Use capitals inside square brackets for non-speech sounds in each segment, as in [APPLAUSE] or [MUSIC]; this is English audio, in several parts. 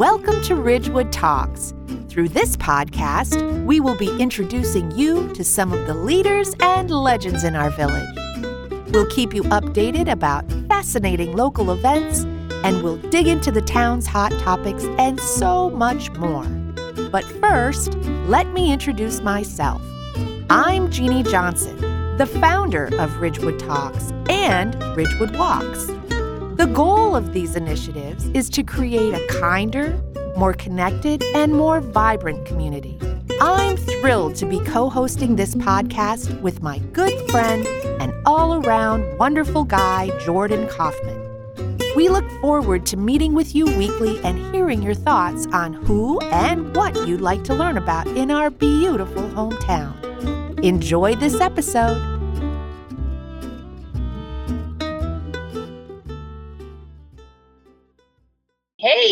Welcome to Ridgewood Talks. Through this podcast, we will be introducing you to some of the leaders and legends in our village. We'll keep you updated about fascinating local events, and we'll dig into the town's hot topics and so much more. But first, let me introduce myself. I'm Jeannie Johnson, the founder of Ridgewood Talks and Ridgewood Walks. The goal of these initiatives is to create a kinder, more connected, and more vibrant community. I'm thrilled to be co hosting this podcast with my good friend and all around wonderful guy, Jordan Kaufman. We look forward to meeting with you weekly and hearing your thoughts on who and what you'd like to learn about in our beautiful hometown. Enjoy this episode.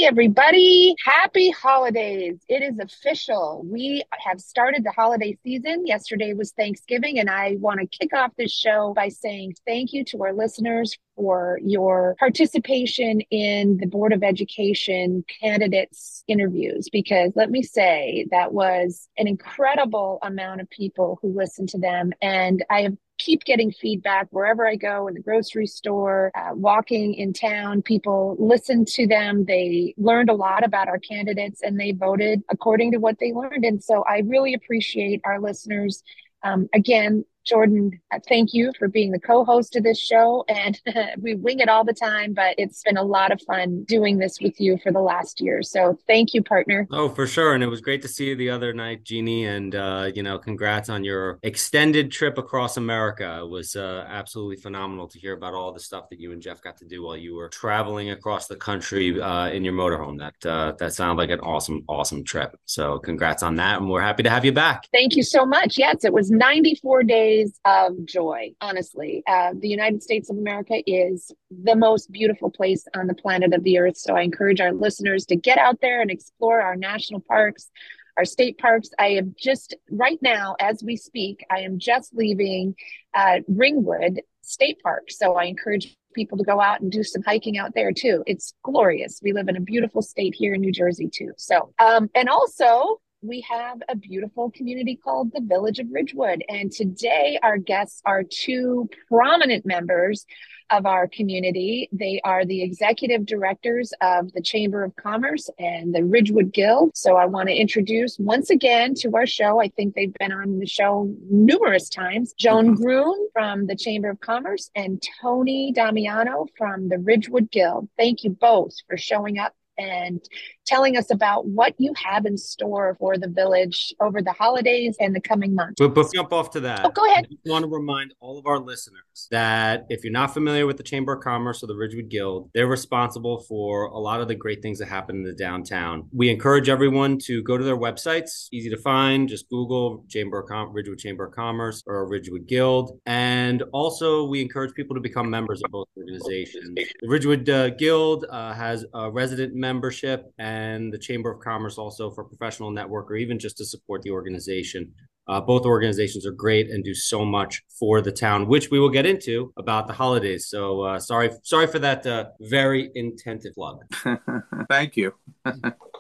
Everybody. Happy holidays. It is official. We have started the holiday season. Yesterday was Thanksgiving, and I want to kick off this show by saying thank you to our listeners for your participation in the Board of Education candidates interviews because let me say that was an incredible amount of people who listened to them. And I keep getting feedback wherever I go in the grocery store, uh, walking in town. People listened to them. They learned a lot about our candidates and they voted according to what they learned. And so I really appreciate our listeners. Um, again, Jordan, thank you for being the co host of this show. And [LAUGHS] we wing it all the time, but it's been a lot of fun doing this with you for the last year. So thank you, partner. Oh, for sure. And it was great to see you the other night, Jeannie. And, uh, you know, congrats on your extended trip across America. It was uh, absolutely phenomenal to hear about all the stuff that you and Jeff got to do while you were traveling across the country uh, in your motorhome. That, uh, that sounded like an awesome, awesome trip. So congrats on that. And we're happy to have you back. Thank you so much. Yes, it was 94 days days of joy, honestly. Uh, the United States of America is the most beautiful place on the planet of the earth. So I encourage our listeners to get out there and explore our national parks, our state parks. I am just right now, as we speak, I am just leaving uh, Ringwood State Park. So I encourage people to go out and do some hiking out there too. It's glorious. We live in a beautiful state here in New Jersey too. So, um, and also we have a beautiful community called the Village of Ridgewood. And today, our guests are two prominent members of our community. They are the executive directors of the Chamber of Commerce and the Ridgewood Guild. So I want to introduce once again to our show. I think they've been on the show numerous times. Joan mm-hmm. From the Chamber of Commerce and Tony Damiano from the Ridgewood Guild. Thank you both for showing up and telling us about what you have in store for the village over the holidays and the coming months. But before jump off to that, oh, go ahead. I want to remind all of our listeners that if you're not familiar with the Chamber of Commerce or the Ridgewood Guild, they're responsible for a lot of the great things that happen in the downtown. We encourage everyone to go to their websites, easy to find. Just Google Chamber of Com- Ridgewood Chamber of Commerce or Ridgewood Guild, and also we encourage people to become members of both organizations. The Ridgewood uh, Guild uh, has a resident membership and and the Chamber of Commerce also for professional network or even just to support the organization. Uh, both organizations are great and do so much for the town, which we will get into about the holidays. So uh, sorry, sorry for that uh, very intensive plug. [LAUGHS] Thank you. [LAUGHS]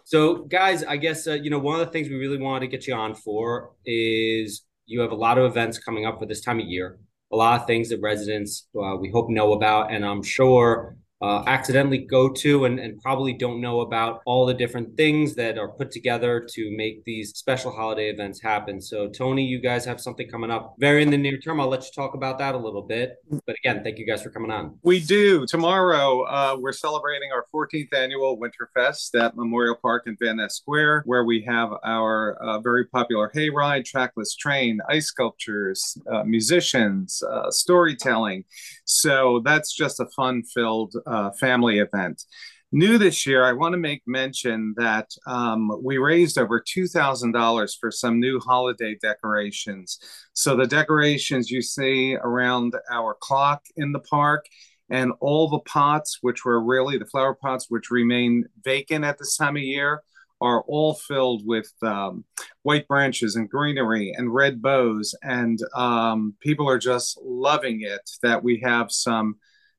so, guys, I guess uh, you know one of the things we really wanted to get you on for is you have a lot of events coming up for this time of year. A lot of things that residents uh, we hope know about, and I'm sure uh, accidentally go to and, and probably don't know about all the different things that are put together to make these special holiday events happen. So, Tony, you guys have something coming up very in the near term. I'll let you talk about that a little bit. But again, thank you guys for coming on. We do. Tomorrow, uh, we're celebrating our 14th annual Winterfest at Memorial Park in Van Neste Square, where we have our uh, very popular hayride, trackless train, ice sculptures, uh, musicians, uh, storytelling. So, that's just a fun filled uh, family event. New this year, I want to make mention that um, we raised over $2,000 for some new holiday decorations. So the decorations you see around our clock in the park and all the pots, which were really the flower pots, which remain vacant at this time of year, are all filled with um, white branches and greenery and red bows. And um, people are just loving it that we have some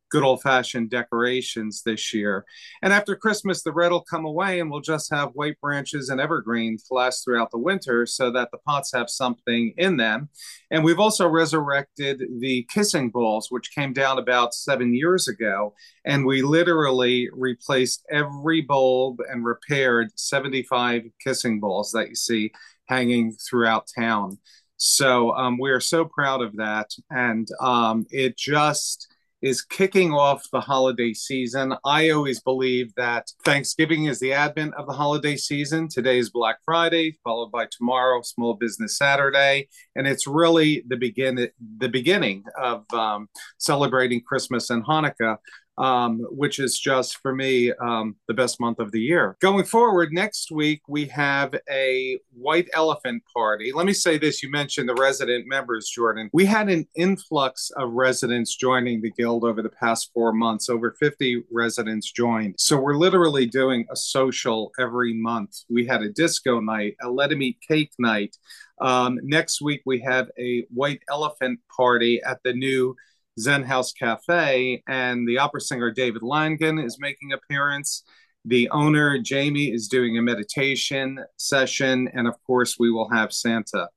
good old fashioned decorations this year. And after Christmas, the red will come away and we'll just have white branches and evergreens last throughout the winter so that the pots have something in them. And we've also resurrected the kissing balls, which came down about seven years ago. And we literally replaced every bulb and repaired 75 kissing balls that you see hanging throughout town. So um, we are so proud of that. And um, it just is kicking off the holiday season. I always believe that Thanksgiving is the advent of the holiday season. Today is Black Friday, followed by tomorrow, Small Business Saturday, and it's really the begin the beginning of um, celebrating Christmas and Hanukkah um, which is just for me um, the best month of the year. Going forward, next week we have a white elephant party. Let me say this you mentioned the resident members, Jordan. We had an influx of residents joining the Guild over the past four months. Over 50 residents joined. So we're literally doing a social every month. We had a disco night, a let them eat cake night. Um, next week, we have a white elephant party at the new Zen House Cafe, and the opera singer David Langen is making appearance. The owner Jamie is doing a meditation session, and of course, we will have Santa.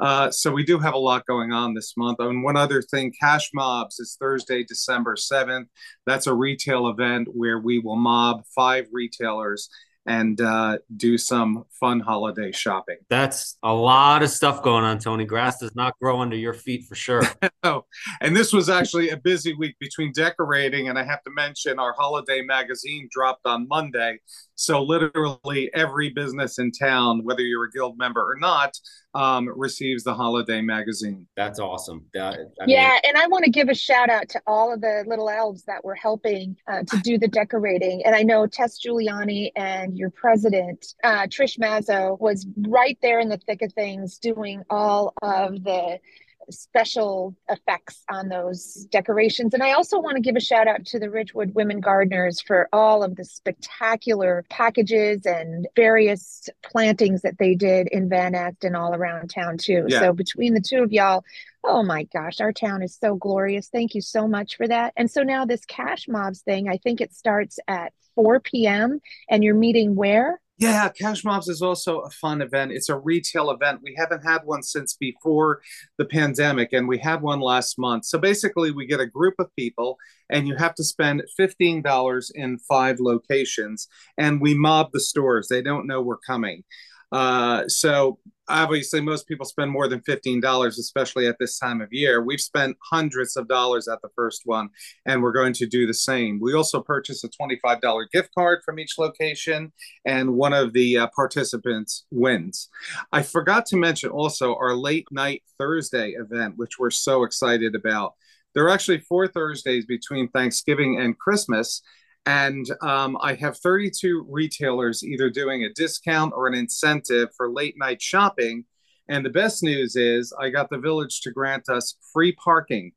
Uh, so we do have a lot going on this month. And one other thing, Cash Mobs is Thursday, December 7th. That's a retail event where we will mob five retailers and uh, do some fun holiday shopping. That's a lot of stuff going on, Tony. Grass does not grow under your feet for sure. [LAUGHS] oh, and this was actually a busy week between decorating, and I have to mention our holiday magazine dropped on Monday. So literally every business in town, whether you're a guild member or not, um, receives the holiday magazine. That's awesome. That, yeah, mean... and I want to give a shout out to all of the little elves that were helping uh, to do the decorating. And I know Tess Giuliani and your president uh, Trish Mazzo was right there in the thick of things, doing all of the special effects on those decorations. And I also want to give a shout out to the Ridgewood Women Gardeners for all of the spectacular packages and various plantings that they did in Van Neste and all around town too. Yeah. So between the two of y'all, oh my gosh, our town is so glorious. Thank you so much for that. And so now this cash mobs thing, I think it starts at 4 p.m. and you're meeting where? Yeah, Cash Mobs is also a fun event. It's a retail event. We haven't had one since before the pandemic, and we had one last month. So basically, we get a group of people, and you have to spend $15 in five locations, and we mob the stores. They don't know we're coming. Uh, so obviously most people spend more than $15 especially at this time of year. We've spent hundreds of dollars at the first one and we're going to do the same. We also purchased a $25 gift card from each location and one of the uh, participants wins. I forgot to mention also our late night thursday event which we're so excited about. There are actually four thursdays between thanksgiving and christmas and um, I have 32 retailers either doing a discount or an incentive for late night shopping. And the best news is I got the village to grant us free parking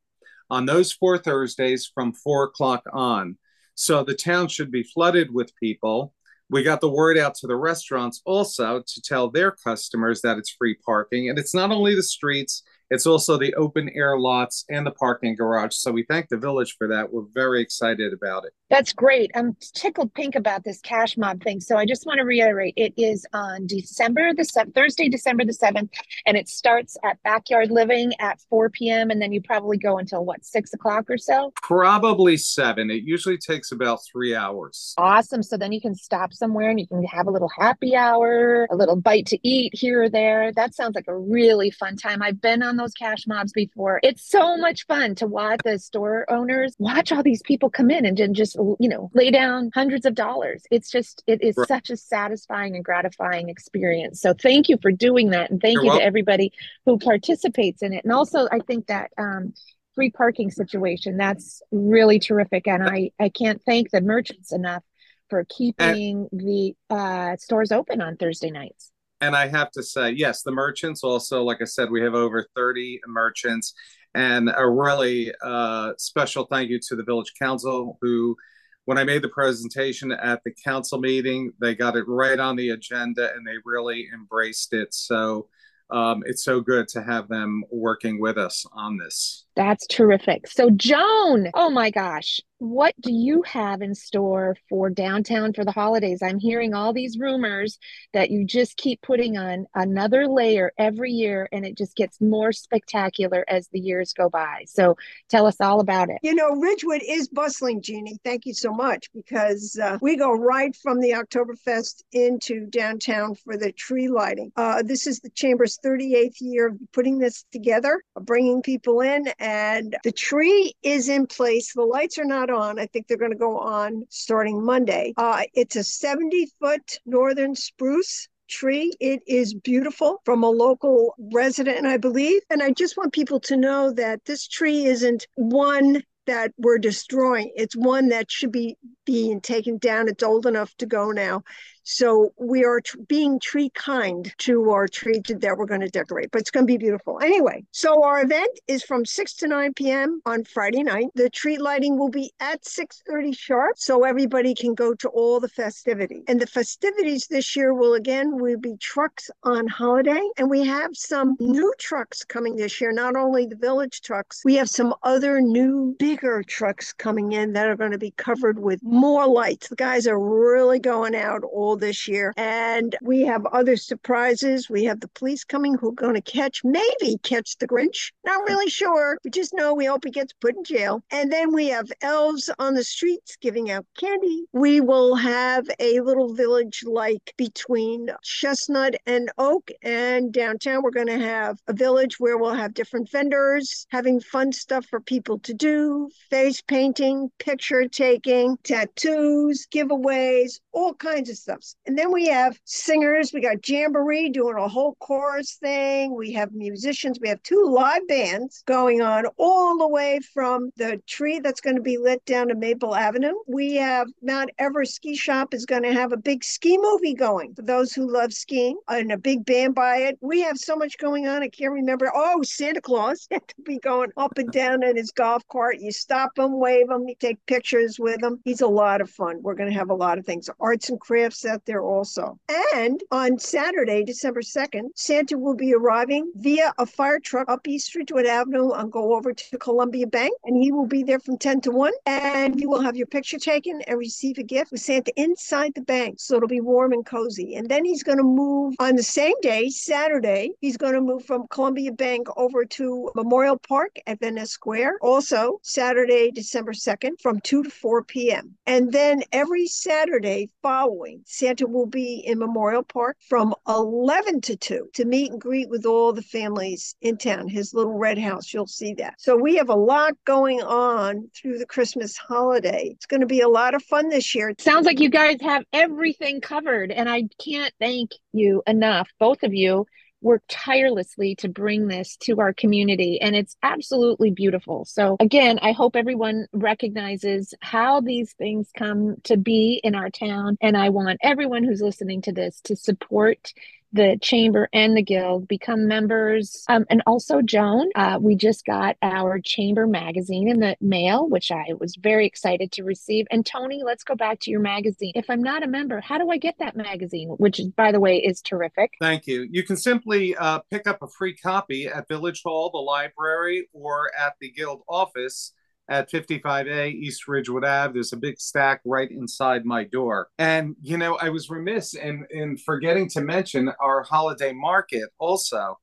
on those four Thursdays from four o'clock on. So the town should be flooded with people. We got the word out to the restaurants also to tell their customers that it's free parking. And it's not only the streets, it's also the open air lots and the parking garage. So we thank the village for that. We're very excited about it. That's great. I'm tickled pink about this cash mob thing. So I just want to reiterate it is on December the 7th, Thursday, December the 7th, and it starts at Backyard Living at 4 p.m. And then you probably go until what, six o'clock or so? Probably seven. It usually takes about three hours. Awesome. So then you can stop somewhere and you can have a little happy hour, a little bite to eat here or there. That sounds like a really fun time. I've been on those cash mobs before. It's so much fun to watch the store owners watch all these people come in and, and just, you know, lay down hundreds of dollars. It's just, it is right. such a satisfying and gratifying experience. So thank you for doing that. And thank You're you welcome. to everybody who participates in it. And also, I think that, um, free parking situation that's really terrific and i i can't thank the merchants enough for keeping and, the uh, stores open on thursday nights and I have to say, yes, the merchants also, like I said, we have over 30 merchants. And a really uh, special thank you to the village council who, when I made the presentation at the council meeting, they got it right on the agenda and they really embraced it. So um, it's so good to have them working with us on this. That's terrific. So, Joan, oh my gosh, what do you have in store for downtown for the holidays? I'm hearing all these rumors that you just keep putting on another layer every year and it just gets more spectacular as the years go by. So tell us all about it. You know, Ridgewood is bustling, Jeannie. Thank you so much because uh, we go right from the Oktoberfest into downtown for the tree lighting. Uh, this is the Chamber's 38th year of putting this together, bringing people in, and the tree is in place. The lights are not on. I think they're going to go on starting Monday. Uh, it's a 70 foot northern spruce tree. It is beautiful from a local resident, I believe. And I just want people to know that this tree isn't one that we're destroying. It's one that should be being taken down. It's old enough to go now. So we are being tree kind to our tree that we're going to decorate, but it's going to be beautiful. Anyway, so our event is from 6 to 9 p.m. on Friday night. The tree lighting will be at 6:30 sharp, so everybody can go to all the festivities. And the festivities this year will again will be trucks on holiday, and we have some new trucks coming this year. Not only the village trucks, we have some other new bigger trucks coming in that are going to be covered with more lights. The guys are really going out all this year. And we have other surprises. We have the police coming who are going to catch, maybe catch the Grinch. Not hmm. really sure. We just know we hope he gets put in jail. And then we have elves on the streets giving out candy. We will have a little village like between Chestnut and Oak and downtown. We're going to have a village where we'll have different vendors having fun stuff for people to do face painting, picture taking, tattoos, giveaways, all kinds of stuff. And then we have singers. We got Jamboree doing a whole chorus thing. We have musicians. We have two live bands going on all the way from the tree that's going to be lit down to Maple Avenue. We have Mount Everest Ski Shop is going to have a big ski movie going for those who love skiing and a big band by it. We have so much going on. I can't remember. Oh, Santa Claus [LAUGHS] had to be going up and down in his golf cart. You stop him, wave him, you take pictures with him. He's a lot of fun. We're going to have a lot of things. Arts and crafts out there also. And on Saturday, December 2nd, Santa will be arriving via a fire truck up East Ridgewood Avenue and go over to Columbia Bank. And he will be there from 10 to 1. And you will have your picture taken and receive a gift with Santa inside the bank. So it'll be warm and cozy. And then he's going to move on the same day, Saturday, he's going to move from Columbia Bank over to Memorial Park at Ness Square. Also, Saturday, December 2nd, from 2 to 4 p.m. And then every Saturday following, Santa will be in Memorial Park from 11 to 2 to meet and greet with all the families in town, his little red house. You'll see that. So we have a lot going on through the Christmas holiday. It's going to be a lot of fun this year. Sounds like you guys have everything covered, and I can't thank you enough, both of you work tirelessly to bring this to our community and it's absolutely beautiful. So again i hope everyone recognizes how these things come to be in our town and i want everyone who's listening to this to support the chamber and the guild become members. Um, and also joan uh, we just got our chamber magazine in the mail which i was very excited to receive. And tony let's go back to your magazine. If i'm not a member how do i get that magazine? Which by the way is terrific. Thank you. You can simply uh, pick up a free copy at village hall the library or at the guild office at 55A East Ridgewood Ave. There's a big stack right inside my door. And, you know, I was remiss in, in forgetting to mention our holiday market also,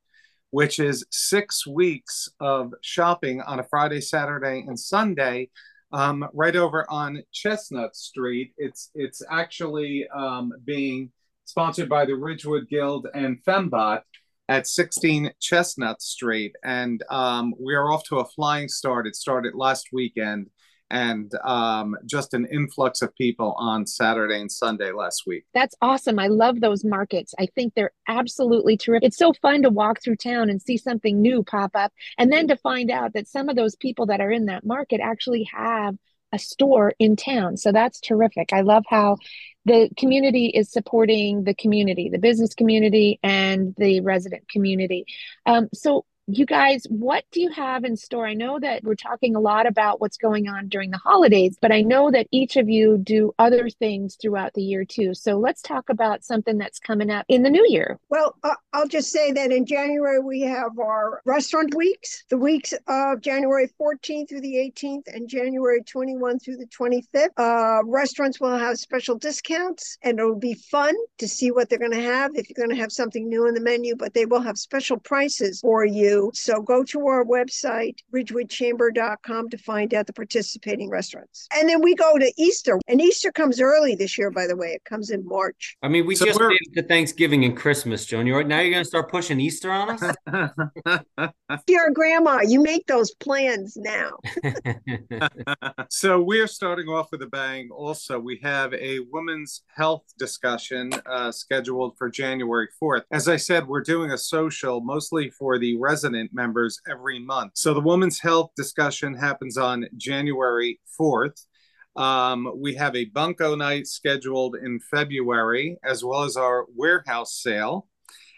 which is six weeks of shopping on a Friday, Saturday, and Sunday. Um, right over on Chestnut Street. It's it's actually um, being sponsored by the Ridgewood Guild and Fembot at 16 Chestnut Street. And um, we are off to a flying start. It started last weekend and um, just an influx of people on Saturday and Sunday last week. That's awesome. I love those markets. I think they're absolutely terrific. It's so fun to walk through town and see something new pop up, and then to find out that some of those people that are in that market actually have a store in town. So that's terrific. I love how the community is supporting the community, the business community, and the resident community. Um, so you guys, what do you have in store? I know that we're talking a lot about what's going on during the holidays, but I know that each of you do other things throughout the year too. So let's talk about something that's coming up in the new year. Well, uh, I'll just say that in January we have our restaurant weeks, the weeks of January 14th through the 18th and January 21 through the 25th. Uh, restaurants will have special discounts and it'll be fun to see what they're going to have if you're going to have something new in the menu, but they will have special prices for you. So go to our website, ridgewoodchamber.com, to find out the participating restaurants. And then we go to Easter, and Easter comes early this year, by the way. It comes in March. I mean, we So just we're- made it to Thanksgiving and Christmas, Joan. You're now you're gonna start pushing Easter on us. [LAUGHS] Dear Grandma, you make those plans now. [LAUGHS] [LAUGHS] so we're starting off with a bang. Also, we have a women's health discussion uh, scheduled for January 4th. As I said, we're doing a social mostly for the resident members every month. So the women's health discussion happens on January 4th. Um, we have a bunko night scheduled in February, as well as our warehouse sale.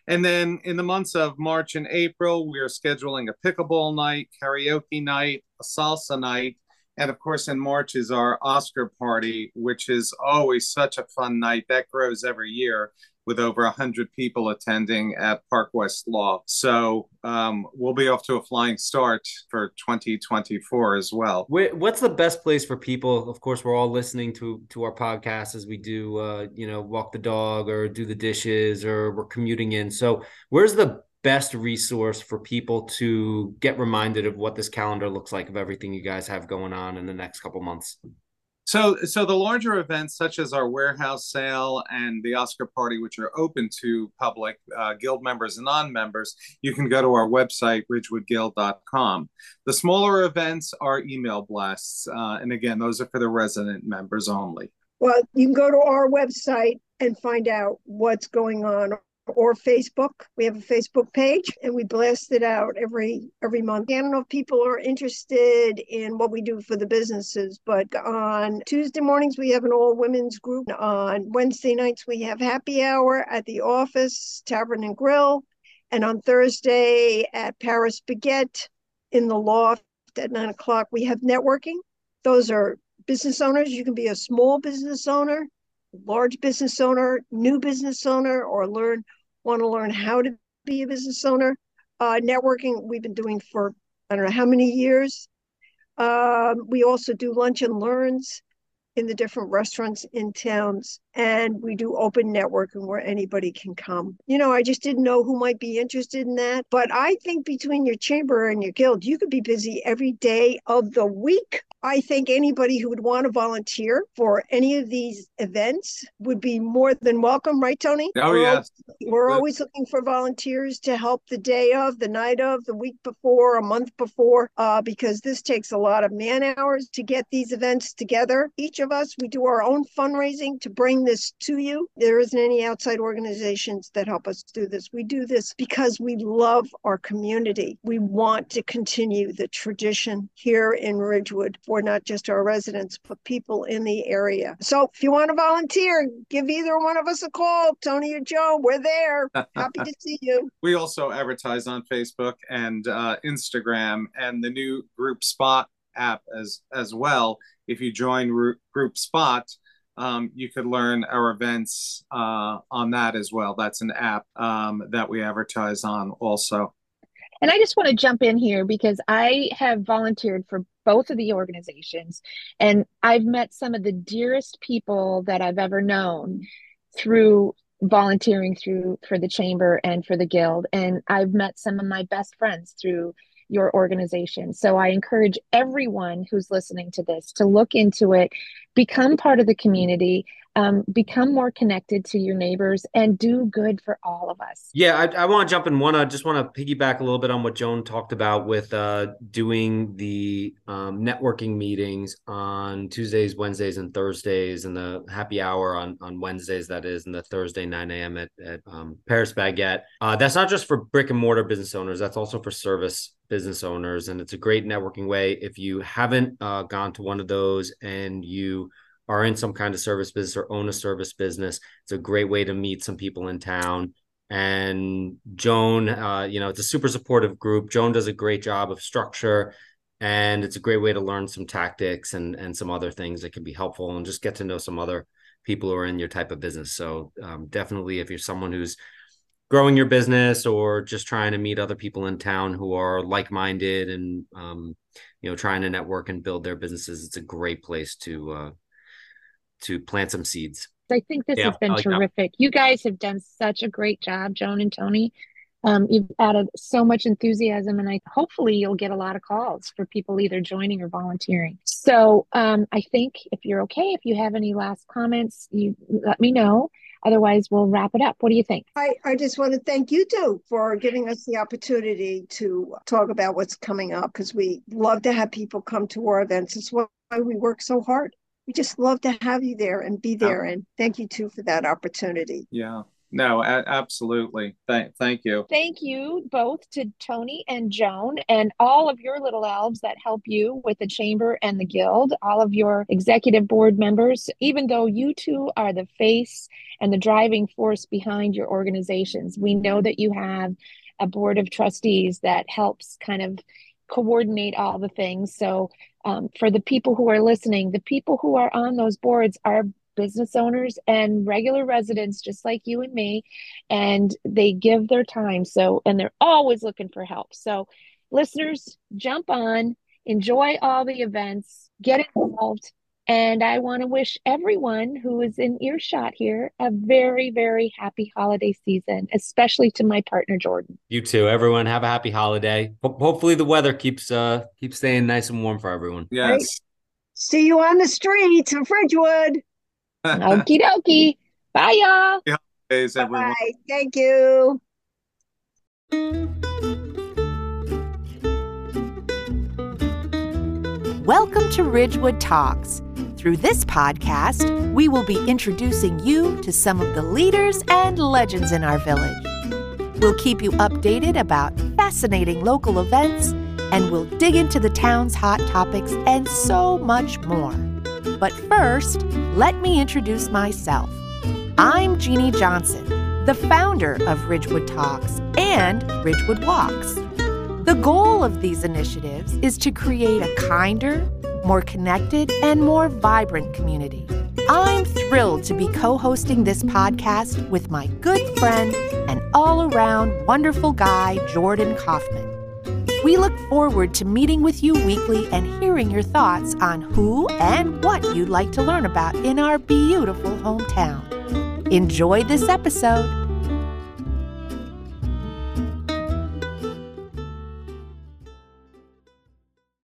And then in the months of March and April, we are scheduling a pickleball night, karaoke night, a salsa night. And of course, in March is our Oscar party, which is always such a fun night. That grows every year with over 100 people attending at Park West Loft. So um, we'll be off to a flying start for 2024 as well. What's the best place for people? Of course, we're all listening to to our podcast as we do, uh, you know, walk the dog or do the dishes or we're commuting in. So, where's the best resource for people to get reminded of what this calendar looks like of everything you guys have going on in the next couple months? So, so the larger events such as our warehouse sale and the Oscar party, which are open to public uh, guild members and non-members, you can go to our website ridgewoodguild.com. The smaller events are email blasts, uh, and again, those are for the resident members only. Well, you can go to our website and find out what's going on or Facebook. We have a Facebook page and we blast it out every every month. I don't know if people are interested in what we do for the businesses, but on Tuesday mornings we have an all women's group. On Wednesday nights we have happy hour at the office, Tavern and Grill, and on Thursday at Paris Baguette in the loft at nine o'clock we have networking. Those are business owners. You can be a small business owner large business owner, new business owner, or learn want to learn how to be a business owner. Uh, networking we've been doing for I don't know how many years. Um, we also do lunch and learns in the different restaurants in towns, and we do open networking where anybody can come. You know, I just didn't know who might be interested in that, but I think between your chamber and your guild, you could be busy every day of the week. I think anybody who would want to volunteer for any of these events would be more than welcome, right, Tony? Oh, We're yes. we're Good. always looking for volunteers to help the day of, the night of, the week before, a month before, uh, because this takes a lot of man hours to get these events together. Each of us, we do our own fundraising to bring this to you. There isn't any outside organizations that help us do this. We do this because we love our community. We want to continue the tradition here in Ridgewood for not just our residents, but people in the area. So if you want to volunteer, give either one of us a call, Tony or Joe. We're there. [LAUGHS] Happy to see you. We also advertise on Facebook and uh, Instagram and the new Group Spot app as as well. If you join Group Spot, um, you could learn our events uh, on that as well. That's an app um, that we advertise on also. And I just want to jump in here because I have volunteered for both of the organizations, and I've met some of the dearest people that I've ever known through volunteering through for the chamber and for the guild. And I've met some of my best friends through your organization. So I encourage everyone who's listening to this to look into it, become part of the community, um, become more connected to your neighbors, and do good for all of us. Yeah, I, I want to jump in one. I just want to piggyback a little bit on what Joan talked about with uh, doing the um, networking meetings on Tuesdays, Wednesdays, and Thursdays, and the happy hour on on Wednesdays. That is, and the Thursday 9 a.m. at at um, Paris Baguette. Uh, that's not just for brick and mortar business owners. That's also for service business owners, and it's a great networking way. If you haven't uh, gone to one of those and you are in some kind of service business or own a service business, it's a great way to meet some people in town And Joan, uh, you know, it's a super supportive group. Joan does a great job of structure and it's a great way to learn some tactics and and some other things that can be helpful and just get to know some other people who are in your type of business. So um, definitely, if you're someone who's growing your business or just trying to meet other people in town who are like-minded and um, you know trying to network and build their businesses, it's a great place to uh, to plant some seeds. I think this yeah, has been like terrific. That. You guys have done such a great job, Joan and Tony. Um, you've added so much enthusiasm, and I hopefully you'll get a lot of calls for people either joining or volunteering. So um, I think if you're okay, if you have any last comments, you let me know. Otherwise, we'll wrap it up. What do you think? I, I just want to thank you two for giving us the opportunity to talk about what's coming up because we love to have people come to our events. It's why we work so hard we just love to have you there and be there. And thank you too for that opportunity. Yeah. No, a- absolutely. Thank, thank you. Thank you both to Tony and Joan and all of your little elves that help you with the chamber and the guild, all of your executive board members, even though you two are the face and the driving force behind your organizations. We know that you have a board of trustees that helps kind of coordinate all the things. So um, for the people who are listening, the people who are on those boards are business owners and regular residents just like you and me and they give their time so and they're always looking for help so listeners jump on enjoy all the events get involved and I want to wish everyone who is in earshot here a very, very happy holiday season, especially to my partner Jordan. You too. Everyone have a happy holiday. Ho- hopefully the weather keeps uh keeps staying nice and warm for everyone. Yes. Right. See you on the streets of Ridgewood. [LAUGHS] Okie dokie. Bye y'all. Yeah. Bye. Thank you. Welcome to Ridgewood Talks through this podcast, we will be introducing you to some of the leaders and legends in our village. We'll keep you updated about fascinating local events, and we'll dig into the town's hot topics and so much more. But first, let me introduce myself. I'm Jeannie Johnson, the founder of Ridgewood Talks and Ridgewood Walks. The goal of these initiatives is to create a kinder, more connected, and more vibrant community. I'm thrilled to be co hosting this podcast with my good friend and all around wonderful guy, Jordan Kaufman. We look forward to meeting with you weekly and hearing your thoughts on who and what you'd like to learn about in our beautiful hometown. Enjoy this episode.